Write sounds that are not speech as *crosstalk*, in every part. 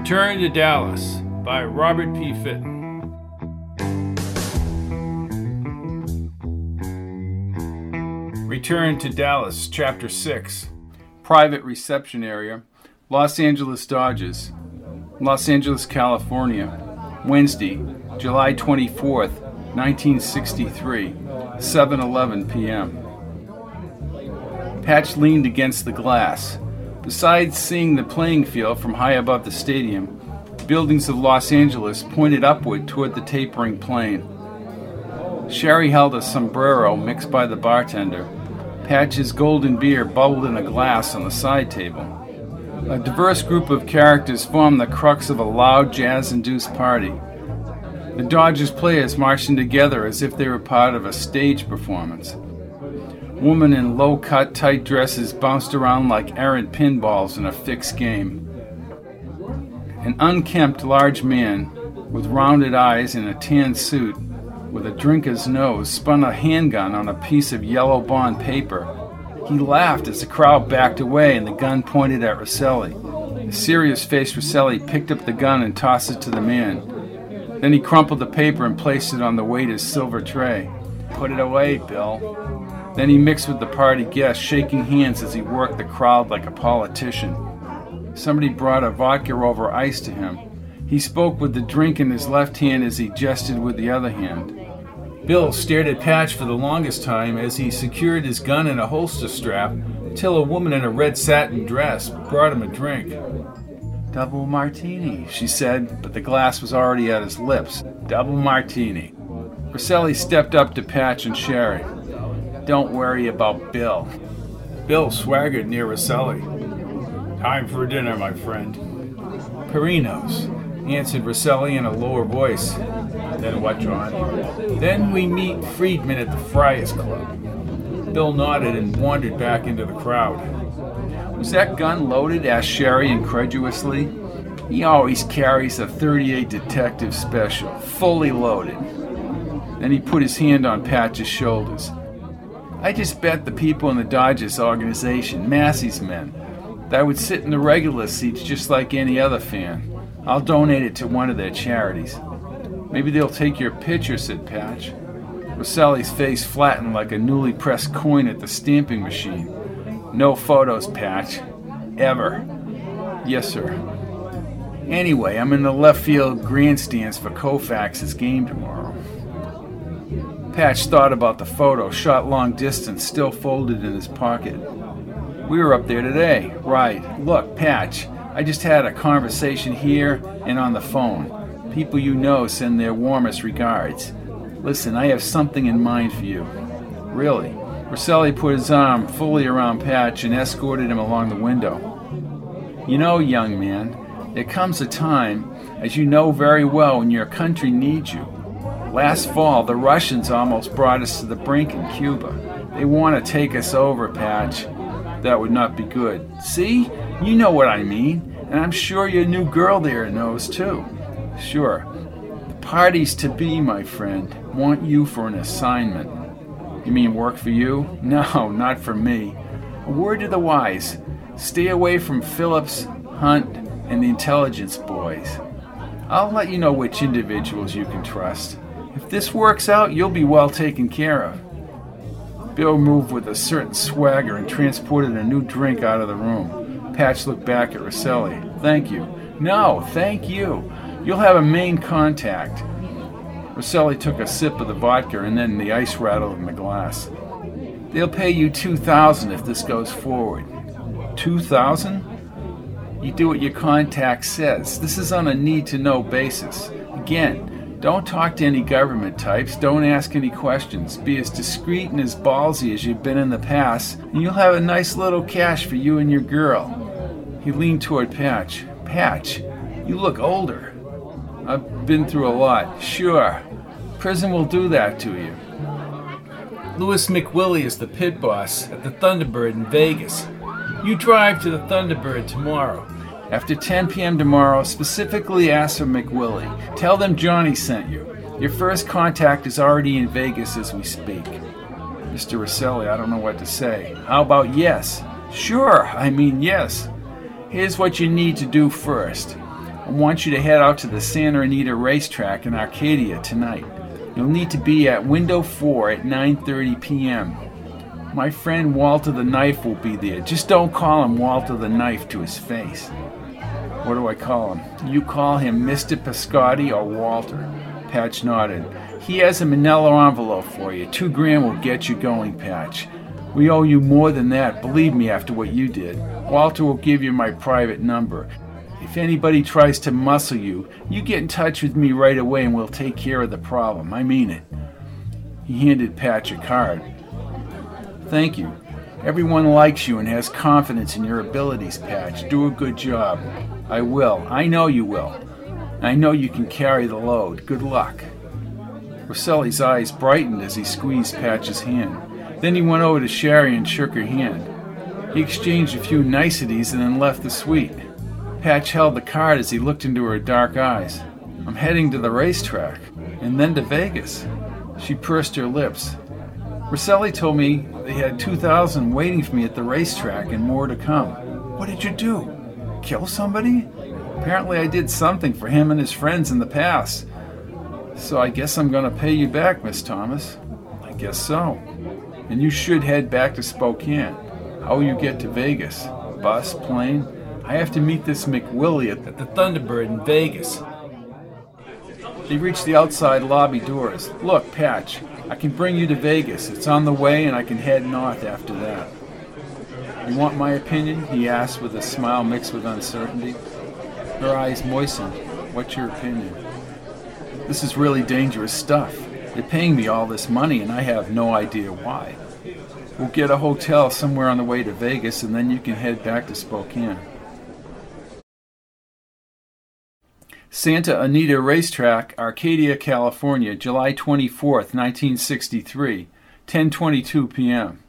Return to Dallas by Robert P. Fitton. Return to Dallas, Chapter 6. Private Reception Area, Los Angeles Dodgers, Los Angeles, California, Wednesday, July 24th, 1963, 7:11 p.m. Patch leaned against the glass. Besides seeing the playing field from high above the stadium, buildings of Los Angeles pointed upward toward the tapering plain. Sherry held a sombrero mixed by the bartender. Patch's golden beer bubbled in a glass on the side table. A diverse group of characters formed the crux of a loud jazz induced party. The Dodgers players marching together as if they were part of a stage performance. Women in low cut, tight dresses bounced around like errant pinballs in a fixed game. An unkempt large man with rounded eyes in a tan suit with a drinker's nose spun a handgun on a piece of yellow bond paper. He laughed as the crowd backed away and the gun pointed at Rosselli. The serious faced Rosselli picked up the gun and tossed it to the man. Then he crumpled the paper and placed it on the waiter's silver tray. Put it away, Bill. Then he mixed with the party guests, shaking hands as he worked the crowd like a politician. Somebody brought a vodka over ice to him. He spoke with the drink in his left hand as he gestured with the other hand. Bill stared at Patch for the longest time as he secured his gun in a holster strap till a woman in a red satin dress brought him a drink. Double martini, she said, but the glass was already at his lips. Double martini. Rosselli stepped up to Patch and Sherry. Don't worry about Bill. Bill swaggered near Rosselli. Time for dinner, my friend. Perinos, answered Rosselli in a lower voice. Then what, John? Then we meet Friedman at the Friars Club. Bill nodded and wandered back into the crowd. Was that gun loaded? asked Sherry incredulously. He always carries a 38 Detective Special, fully loaded. Then he put his hand on Patch's shoulders. I just bet the people in the Dodgers organization, Massey's men, that I would sit in the regular seats just like any other fan. I'll donate it to one of their charities. Maybe they'll take your picture, said Patch. Rosselli's face flattened like a newly pressed coin at the stamping machine. No photos, Patch. Ever. Yes, sir. Anyway, I'm in the left field grandstands for Koufax's game tomorrow. Patch thought about the photo, shot long distance, still folded in his pocket. We were up there today. Right. Look, Patch, I just had a conversation here and on the phone. People you know send their warmest regards. Listen, I have something in mind for you. Really. Rosselli put his arm fully around Patch and escorted him along the window. You know, young man, there comes a time, as you know very well, when your country needs you. Last fall, the Russians almost brought us to the brink in Cuba. They want to take us over, Patch. That would not be good. See? You know what I mean. And I'm sure your new girl there knows too. Sure. The parties to be, my friend, want you for an assignment. You mean work for you? *laughs* No, not for me. A word to the wise stay away from Phillips, Hunt, and the intelligence boys. I'll let you know which individuals you can trust. If this works out, you'll be well taken care of. Bill moved with a certain swagger and transported a new drink out of the room. Patch looked back at Rosselli. Thank you. No, thank you. You'll have a main contact. Rosselli took a sip of the vodka and then the ice rattled in the glass. They'll pay you two thousand if this goes forward. Two thousand? You do what your contact says. This is on a need to know basis. Again, don't talk to any government types. Don't ask any questions. Be as discreet and as ballsy as you've been in the past, and you'll have a nice little cash for you and your girl. He leaned toward Patch. Patch, you look older. I've been through a lot. Sure. Prison will do that to you. Lewis McWillie is the pit boss at the Thunderbird in Vegas. You drive to the Thunderbird tomorrow. After 10 p.m. tomorrow, specifically ask for McWillie. Tell them Johnny sent you. Your first contact is already in Vegas as we speak. Mr. Rosselli, I don't know what to say. How about yes? Sure, I mean yes. Here's what you need to do first. I want you to head out to the Santa Anita racetrack in Arcadia tonight. You'll need to be at window 4 at 9:30 p.m. My friend Walter the Knife will be there. Just don't call him Walter the Knife to his face. What do I call him? You call him Mr. Piscotti or Walter? Patch nodded. He has a manila envelope for you. Two grand will get you going, Patch. We owe you more than that, believe me, after what you did. Walter will give you my private number. If anybody tries to muscle you, you get in touch with me right away and we'll take care of the problem. I mean it. He handed Patch a card. Thank you. Everyone likes you and has confidence in your abilities, Patch. Do a good job. I will. I know you will. I know you can carry the load. Good luck. Rosselli's eyes brightened as he squeezed Patch's hand. Then he went over to Sherry and shook her hand. He exchanged a few niceties and then left the suite. Patch held the card as he looked into her dark eyes. I'm heading to the racetrack, and then to Vegas. She pursed her lips. Rosselli told me they had 2,000 waiting for me at the racetrack and more to come. What did you do? Kill somebody? Apparently, I did something for him and his friends in the past. So I guess I'm going to pay you back, Miss Thomas. I guess so. And you should head back to Spokane. How will you get to Vegas? Bus, plane? I have to meet this McWillie at the Thunderbird in Vegas. They reached the outside lobby doors. Look, Patch, I can bring you to Vegas. It's on the way, and I can head north after that. You want my opinion? he asked with a smile mixed with uncertainty. Her eyes moistened. What's your opinion? This is really dangerous stuff. They're paying me all this money, and I have no idea why. We'll get a hotel somewhere on the way to Vegas, and then you can head back to Spokane. Santa Anita Racetrack, Arcadia, California, July 24th, 1963, 10:22 p.m.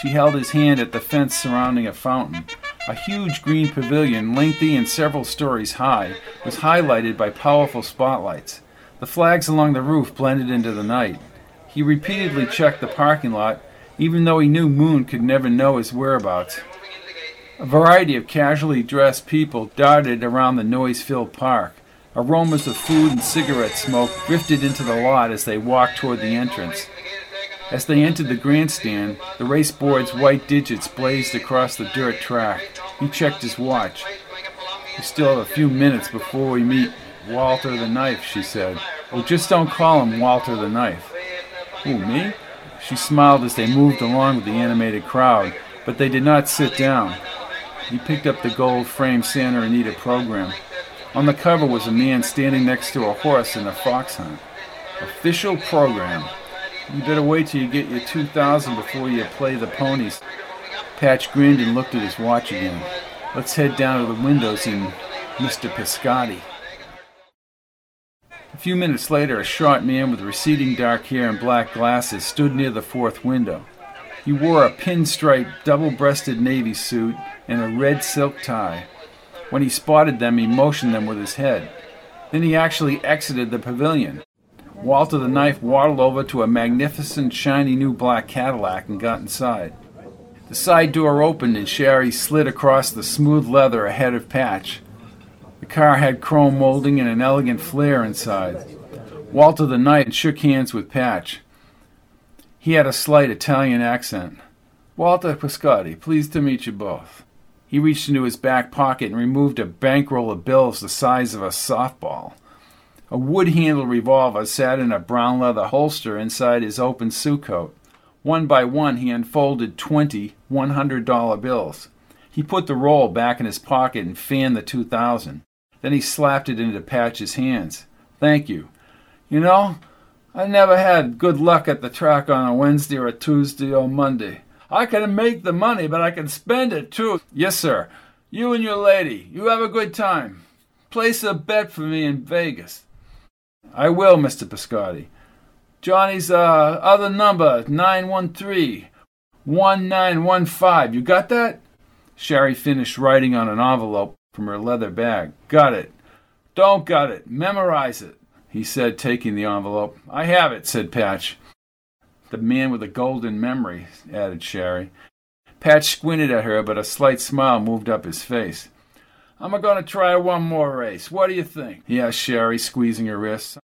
She held his hand at the fence surrounding a fountain. A huge green pavilion, lengthy and several stories high, was highlighted by powerful spotlights. The flags along the roof blended into the night. He repeatedly checked the parking lot, even though he knew Moon could never know his whereabouts. A variety of casually dressed people darted around the noise filled park. Aromas of food and cigarette smoke drifted into the lot as they walked toward the entrance. As they entered the grandstand, the race board's white digits blazed across the dirt track. He checked his watch. We still have a few minutes before we meet Walter the Knife, she said. Oh, just don't call him Walter the Knife. Who, me? She smiled as they moved along with the animated crowd, but they did not sit down. He picked up the gold framed Santa Anita program. On the cover was a man standing next to a horse in a fox hunt. Official program. You better wait till you get your 2000 before you play the ponies. Patch grinned and looked at his watch again. Let's head down to the windows in Mr. Piscotti. A few minutes later, a short man with receding dark hair and black glasses stood near the fourth window. He wore a pinstripe, double breasted navy suit and a red silk tie. When he spotted them, he motioned them with his head. Then he actually exited the pavilion. Walter the Knife waddled over to a magnificent, shiny new black Cadillac and got inside. The side door opened and Sherry slid across the smooth leather ahead of Patch. The car had chrome molding and an elegant flair inside. Walter the Knife shook hands with Patch. He had a slight Italian accent. Walter Piscotti, pleased to meet you both. He reached into his back pocket and removed a bankroll of bills the size of a softball. A wood handled revolver sat in a brown leather holster inside his open suit coat. One by one, he unfolded twenty one hundred dollar bills. He put the roll back in his pocket and fanned the two thousand. Then he slapped it into Patch's hands. Thank you. You know, I never had good luck at the track on a Wednesday or a Tuesday or Monday. I can make the money, but I can spend it too. Yes, sir. You and your lady, you have a good time. Place a bet for me in Vegas. I will, Mr. Piscotti. Johnny's uh, other number, 913 1915. You got that? Sherry finished writing on an envelope from her leather bag. Got it. Don't got it. Memorize it, he said, taking the envelope. I have it, said Patch. The man with a golden memory, added Sherry. Patch squinted at her, but a slight smile moved up his face. I'm gonna try one more race. What do you think? Yeah, Sherry, squeezing her wrist.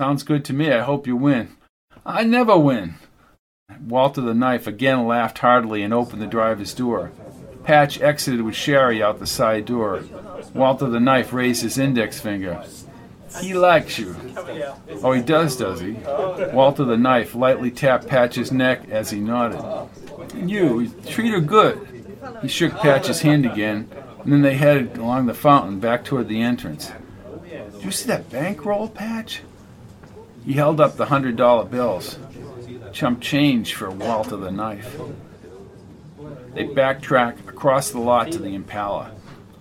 Sounds good to me. I hope you win. I never win. Walter the knife again laughed heartily and opened the driver's door. Patch exited with Sherry out the side door. Walter the knife raised his index finger. He likes you. Oh, he does, does he? Walter the knife lightly tapped Patch's neck as he nodded. You, treat her good. He shook Patch's hand again, and then they headed along the fountain back toward the entrance. Did you see that bankroll, Patch? He held up the hundred dollar bills. Chump change for Walter the knife. They backtrack across the lot to the Impala.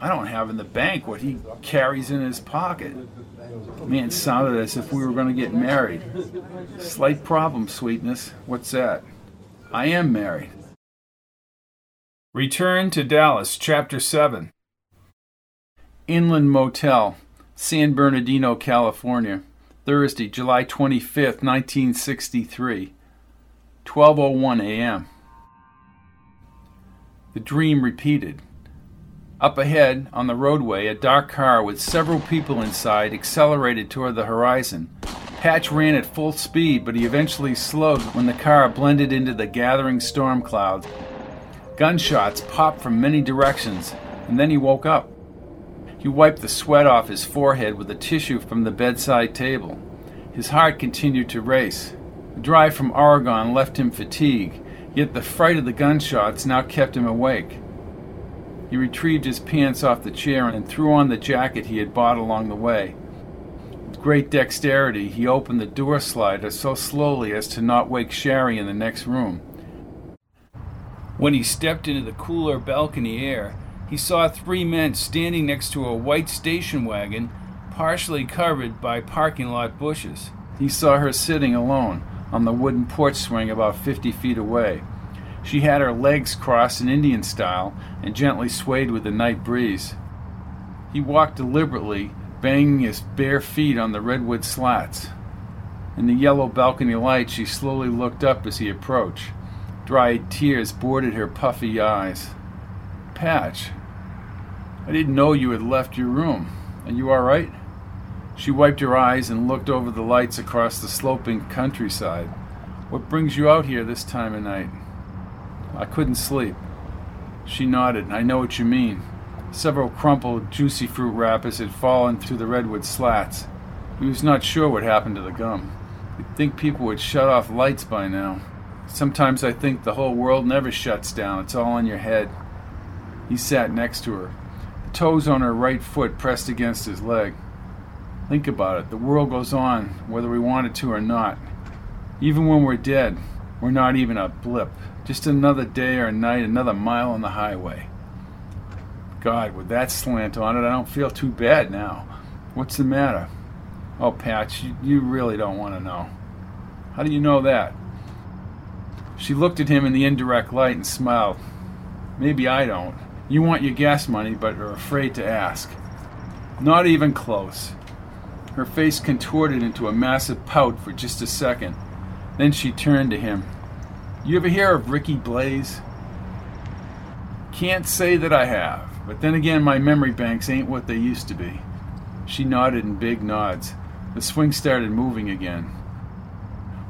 I don't have in the bank what he carries in his pocket. Man, sounded as if we were going to get married. Slight problem, sweetness. What's that? I am married. Return to Dallas, Chapter 7. Inland Motel, San Bernardino, California. Thursday, July 25th, 1963. 12:01 a.m. The dream repeated. Up ahead, on the roadway, a dark car with several people inside accelerated toward the horizon. Patch ran at full speed, but he eventually slowed when the car blended into the gathering storm clouds. Gunshots popped from many directions, and then he woke up. He wiped the sweat off his forehead with a tissue from the bedside table. His heart continued to race. The drive from Oregon left him fatigued, yet the fright of the gunshots now kept him awake. He retrieved his pants off the chair and threw on the jacket he had bought along the way. With great dexterity, he opened the door slider so slowly as to not wake Sherry in the next room. When he stepped into the cooler balcony air, he saw three men standing next to a white station wagon, partially covered by parking lot bushes. He saw her sitting alone on the wooden porch swing about 50 feet away. She had her legs crossed in Indian style and gently swayed with the night breeze. He walked deliberately, banging his bare feet on the redwood slats. In the yellow balcony light, she slowly looked up as he approached. Dried tears boarded her puffy eyes. Patch, I didn't know you had left your room. Are you all right? She wiped her eyes and looked over the lights across the sloping countryside. What brings you out here this time of night? I couldn't sleep. She nodded. I know what you mean. Several crumpled, juicy fruit wrappers had fallen through the redwood slats. He was not sure what happened to the gum. You'd think people would shut off lights by now. Sometimes I think the whole world never shuts down. It's all in your head. He sat next to her, toes on her right foot pressed against his leg. Think about it. The world goes on, whether we want it to or not. Even when we're dead, we're not even a blip. Just another day or night, another mile on the highway. God, with that slant on it, I don't feel too bad now. What's the matter? Oh, Patch, you, you really don't want to know. How do you know that? She looked at him in the indirect light and smiled. Maybe I don't. You want your gas money, but are afraid to ask. Not even close. Her face contorted into a massive pout for just a second. Then she turned to him. You ever hear of Ricky Blaze? Can't say that I have, but then again, my memory banks ain't what they used to be. She nodded in big nods. The swing started moving again.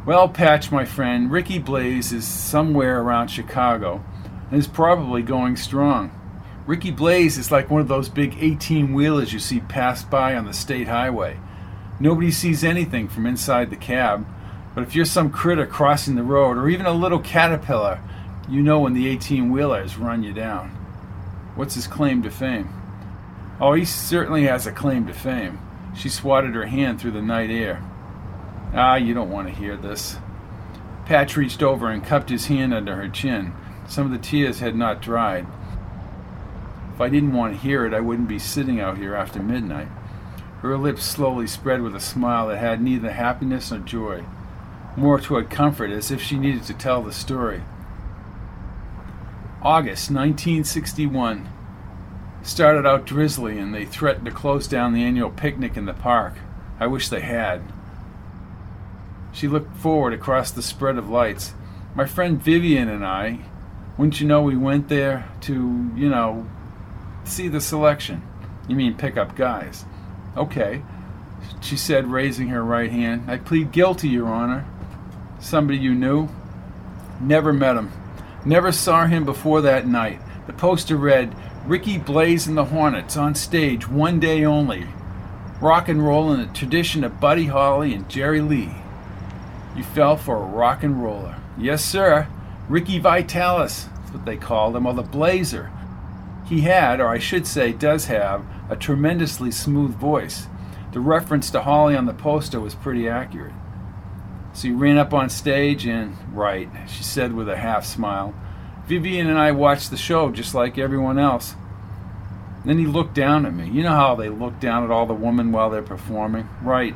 Well, Patch, my friend, Ricky Blaze is somewhere around Chicago and is probably going strong. Ricky Blaze is like one of those big 18 wheelers you see pass by on the state highway. Nobody sees anything from inside the cab, but if you're some critter crossing the road, or even a little caterpillar, you know when the 18 wheelers run you down. What's his claim to fame? Oh, he certainly has a claim to fame. She swatted her hand through the night air. Ah, you don't want to hear this. Patch reached over and cupped his hand under her chin. Some of the tears had not dried. If I didn't want to hear it, I wouldn't be sitting out here after midnight. Her lips slowly spread with a smile that had neither happiness nor joy more toward comfort, as if she needed to tell the story. August 1961. Started out drizzly, and they threatened to close down the annual picnic in the park. I wish they had. She looked forward across the spread of lights. My friend Vivian and I, wouldn't you know, we went there to, you know, See the selection. You mean pick up guys. Okay, she said, raising her right hand. I plead guilty, Your Honor. Somebody you knew? Never met him. Never saw him before that night. The poster read, Ricky Blaze and the Hornets on stage one day only. Rock and roll in the tradition of Buddy Holly and Jerry Lee. You fell for a rock and roller. Yes, sir. Ricky Vitalis, that's what they called him, or the Blazer. He had, or I should say, does have, a tremendously smooth voice. The reference to Holly on the poster was pretty accurate. So he ran up on stage and, right, she said with a half smile. Vivian and I watched the show just like everyone else. Then he looked down at me. You know how they look down at all the women while they're performing? Right.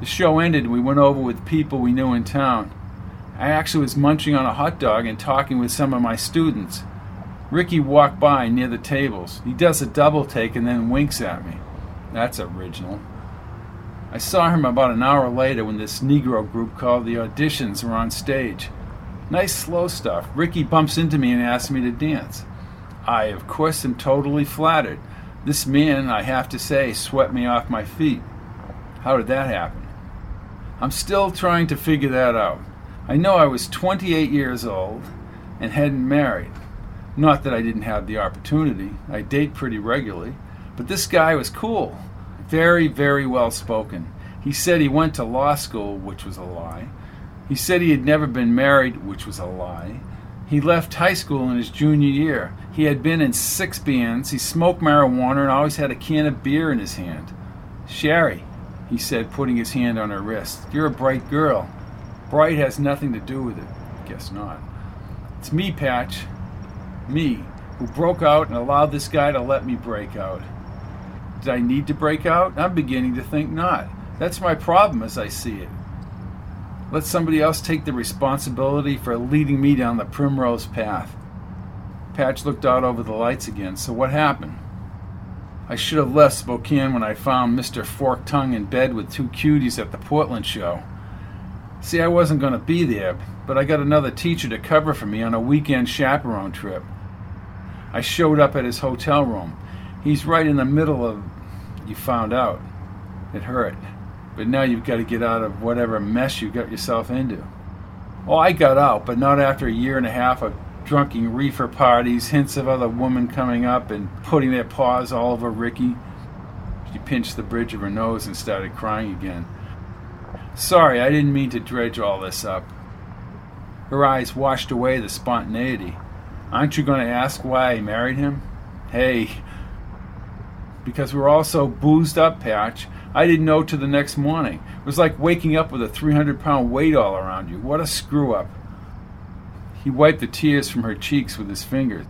The show ended and we went over with people we knew in town. I actually was munching on a hot dog and talking with some of my students. Ricky walked by near the tables. He does a double take and then winks at me. That's original. I saw him about an hour later when this Negro group called the Auditions were on stage. Nice slow stuff. Ricky bumps into me and asks me to dance. I, of course, am totally flattered. This man, I have to say, swept me off my feet. How did that happen? I'm still trying to figure that out. I know I was 28 years old and hadn't married. Not that I didn't have the opportunity. I date pretty regularly. But this guy was cool. Very, very well spoken. He said he went to law school, which was a lie. He said he had never been married, which was a lie. He left high school in his junior year. He had been in six bands. He smoked marijuana and always had a can of beer in his hand. Sherry, he said, putting his hand on her wrist, you're a bright girl. Bright has nothing to do with it. Guess not. It's me, Patch. Me, who broke out and allowed this guy to let me break out. Did I need to break out? I'm beginning to think not. That's my problem as I see it. Let somebody else take the responsibility for leading me down the primrose path. Patch looked out over the lights again. So what happened? I should have left Spokane when I found Mr. Fork Tongue in bed with two cuties at the Portland show. See, I wasn't going to be there, but I got another teacher to cover for me on a weekend chaperone trip. I showed up at his hotel room. He's right in the middle of. You found out. It hurt. But now you've got to get out of whatever mess you got yourself into. Oh, I got out, but not after a year and a half of drunken reefer parties, hints of other women coming up and putting their paws all over Ricky. She pinched the bridge of her nose and started crying again. Sorry, I didn't mean to dredge all this up. Her eyes washed away the spontaneity. Aren't you going to ask why I married him? Hey, because we're all so boozed up, Patch. I didn't know till the next morning. It was like waking up with a 300 pound weight all around you. What a screw up. He wiped the tears from her cheeks with his fingers.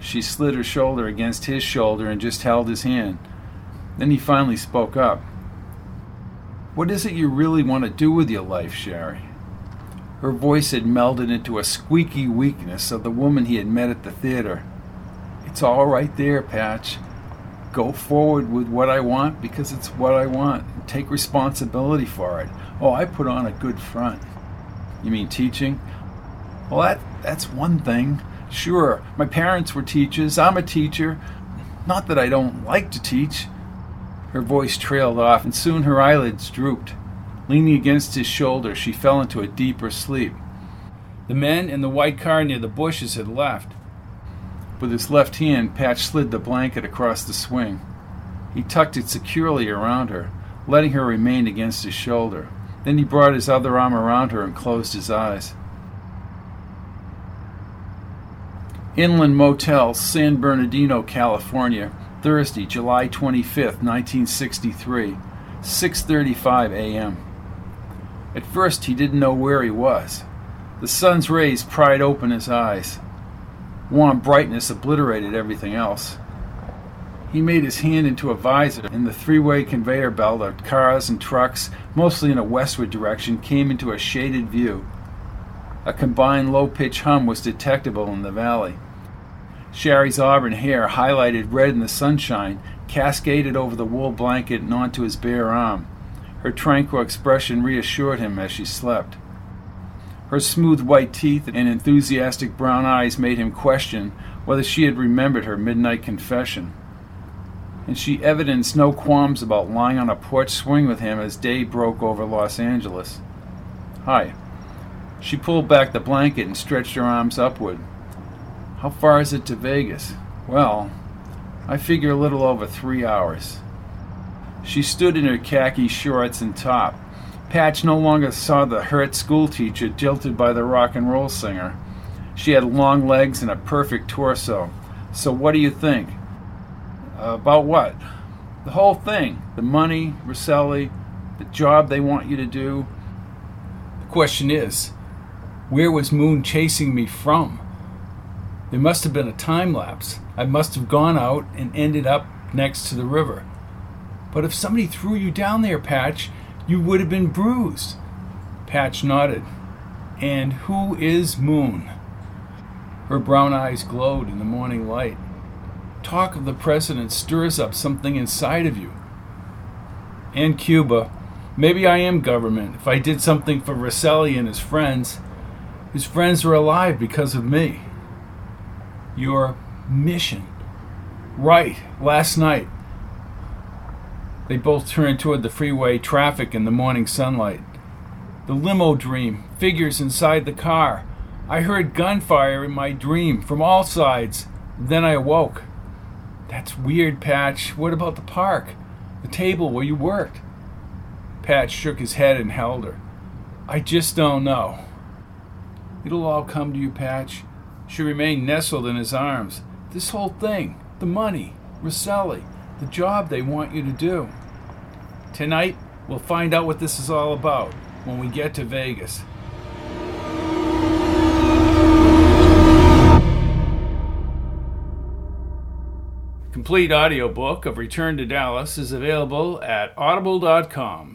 She slid her shoulder against his shoulder and just held his hand. Then he finally spoke up. What is it you really want to do with your life, Sherry? Her voice had melded into a squeaky weakness of the woman he had met at the theater. It's all right there, Patch go forward with what I want because it's what I want. Take responsibility for it. Oh, I put on a good front. You mean teaching? Well, that that's one thing. Sure, my parents were teachers. I'm a teacher. Not that I don't like to teach. Her voice trailed off, and soon her eyelids drooped. Leaning against his shoulder, she fell into a deeper sleep. The men in the white car near the bushes had left. With his left hand, Patch slid the blanket across the swing. He tucked it securely around her, letting her remain against his shoulder. Then he brought his other arm around her and closed his eyes. Inland Motel, San Bernardino, California, Thursday, July 25, 1963, 6:35 a.m. At first he didn't know where he was. The sun's rays pried open his eyes. Warm brightness obliterated everything else. He made his hand into a visor, and the three way conveyor belt of cars and trucks, mostly in a westward direction, came into a shaded view. A combined low pitched hum was detectable in the valley. Sherry's auburn hair, highlighted red in the sunshine, cascaded over the wool blanket and onto his bare arm. Her tranquil expression reassured him as she slept. Her smooth white teeth and enthusiastic brown eyes made him question whether she had remembered her midnight confession. And she evidenced no qualms about lying on a porch swing with him as day broke over Los Angeles. Hi. She pulled back the blanket and stretched her arms upward. How far is it to Vegas? Well, I figure a little over three hours. She stood in her khaki shorts and top. Patch no longer saw the hurt schoolteacher jilted by the rock and roll singer. She had long legs and a perfect torso. So, what do you think? About what? The whole thing. The money, Rosselli, the job they want you to do. The question is where was Moon chasing me from? There must have been a time lapse. I must have gone out and ended up next to the river. But if somebody threw you down there, Patch, you would have been bruised. Patch nodded. And who is Moon? Her brown eyes glowed in the morning light. Talk of the president stirs up something inside of you. And Cuba. Maybe I am government. If I did something for Rosselli and his friends, his friends are alive because of me. Your mission. Right, last night. They both turned toward the freeway traffic in the morning sunlight. The limo dream, figures inside the car. I heard gunfire in my dream from all sides. Then I awoke. That's weird, Patch. What about the park? The table where you worked? Patch shook his head and held her. I just don't know. It'll all come to you, Patch. She remained nestled in his arms. This whole thing, the money, Rosselli, the job they want you to do. Tonight, we'll find out what this is all about when we get to Vegas. Complete audiobook of Return to Dallas is available at audible.com.